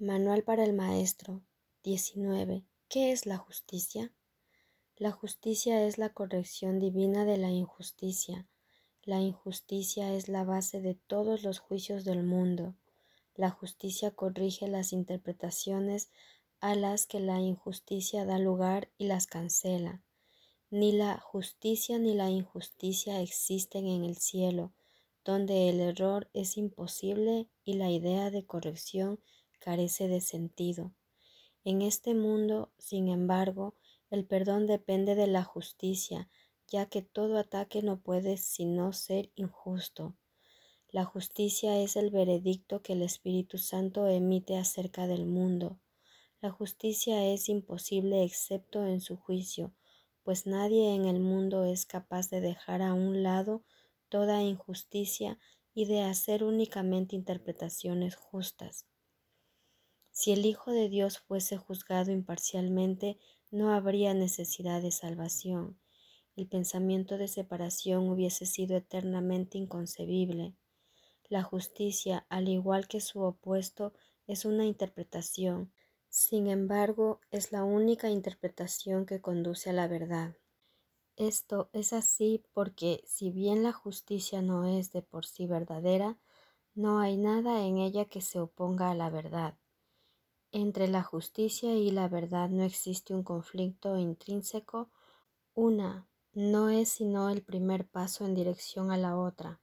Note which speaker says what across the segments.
Speaker 1: Manual para el Maestro 19. ¿Qué es la justicia? La justicia es la corrección divina de la injusticia. La injusticia es la base de todos los juicios del mundo. La justicia corrige las interpretaciones a las que la injusticia da lugar y las cancela. Ni la justicia ni la injusticia existen en el cielo, donde el error es imposible y la idea de corrección carece de sentido. En este mundo, sin embargo, el perdón depende de la justicia, ya que todo ataque no puede sino ser injusto. La justicia es el veredicto que el Espíritu Santo emite acerca del mundo. La justicia es imposible excepto en su juicio, pues nadie en el mundo es capaz de dejar a un lado toda injusticia y de hacer únicamente interpretaciones justas. Si el Hijo de Dios fuese juzgado imparcialmente, no habría necesidad de salvación. El pensamiento de separación hubiese sido eternamente inconcebible. La justicia, al igual que su opuesto, es una interpretación. Sin embargo, es la única interpretación que conduce a la verdad. Esto es así porque, si bien la justicia no es de por sí verdadera, no hay nada en ella que se oponga a la verdad. Entre la justicia y la verdad no existe un conflicto intrínseco. Una no es sino el primer paso en dirección a la otra.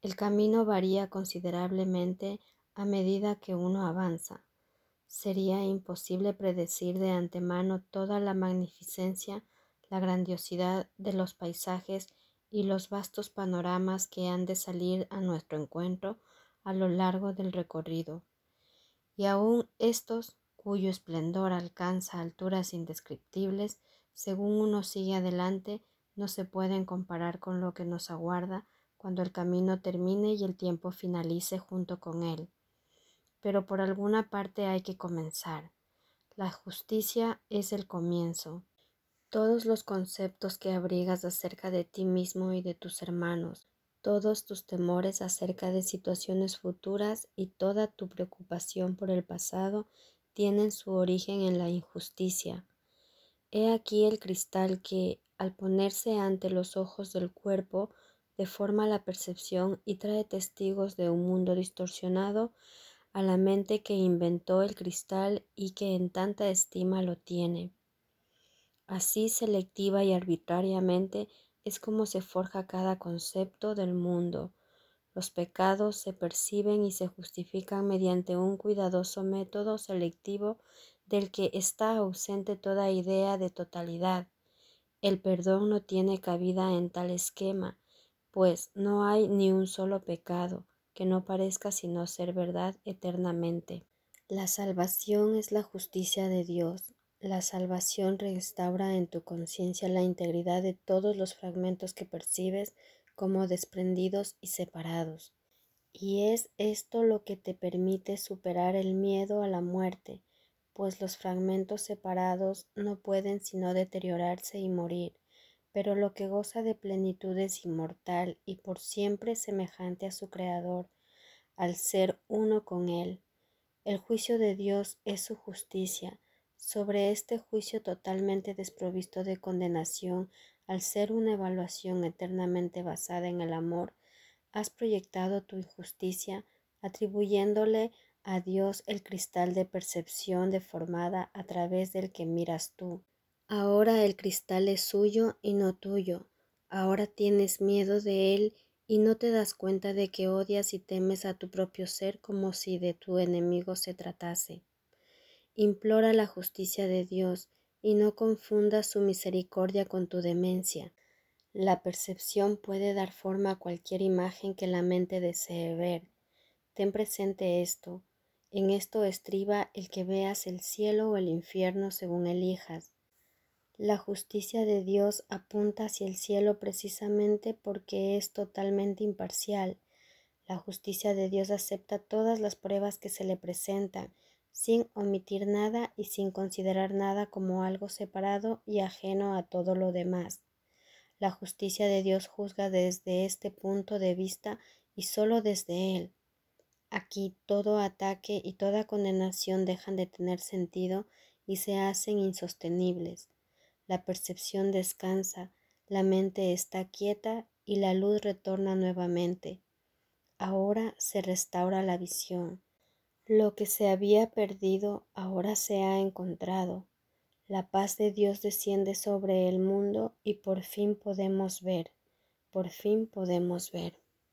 Speaker 1: El camino varía considerablemente a medida que uno avanza. Sería imposible predecir de antemano toda la magnificencia, la grandiosidad de los paisajes y los vastos panoramas que han de salir a nuestro encuentro a lo largo del recorrido y aun estos, cuyo esplendor alcanza alturas indescriptibles, según uno sigue adelante, no se pueden comparar con lo que nos aguarda cuando el camino termine y el tiempo finalice junto con él. Pero por alguna parte hay que comenzar. La justicia es el comienzo. Todos los conceptos que abrigas acerca de ti mismo y de tus hermanos, todos tus temores acerca de situaciones futuras y toda tu preocupación por el pasado tienen su origen en la injusticia. He aquí el cristal que, al ponerse ante los ojos del cuerpo, deforma la percepción y trae testigos de un mundo distorsionado a la mente que inventó el cristal y que en tanta estima lo tiene. Así selectiva y arbitrariamente es como se forja cada concepto del mundo. Los pecados se perciben y se justifican mediante un cuidadoso método selectivo del que está ausente toda idea de totalidad. El perdón no tiene cabida en tal esquema, pues no hay ni un solo pecado que no parezca sino ser verdad eternamente. La salvación es la justicia de Dios, la salvación restaura en tu conciencia la integridad de todos los fragmentos que percibes como desprendidos y separados. Y es esto lo que te permite superar el miedo a la muerte, pues los fragmentos separados no pueden sino deteriorarse y morir, pero lo que goza de plenitud es inmortal y por siempre semejante a su Creador, al ser uno con Él. El juicio de Dios es su justicia, sobre este juicio totalmente desprovisto de condenación, al ser una evaluación eternamente basada en el amor, has proyectado tu injusticia, atribuyéndole a Dios el cristal de percepción deformada a través del que miras tú. Ahora el cristal es suyo y no tuyo. Ahora tienes miedo de él y no te das cuenta de que odias y temes a tu propio ser como si de tu enemigo se tratase. Implora la justicia de Dios y no confundas su misericordia con tu demencia. La percepción puede dar forma a cualquier imagen que la mente desee ver. Ten presente esto. En esto estriba el que veas el cielo o el infierno según elijas. La justicia de Dios apunta hacia el cielo precisamente porque es totalmente imparcial. La justicia de Dios acepta todas las pruebas que se le presentan sin omitir nada y sin considerar nada como algo separado y ajeno a todo lo demás. La justicia de Dios juzga desde este punto de vista y solo desde él. Aquí todo ataque y toda condenación dejan de tener sentido y se hacen insostenibles. La percepción descansa, la mente está quieta y la luz retorna nuevamente. Ahora se restaura la visión. Lo que se había perdido ahora se ha encontrado. La paz de Dios desciende sobre el mundo y por fin podemos ver, por fin podemos ver.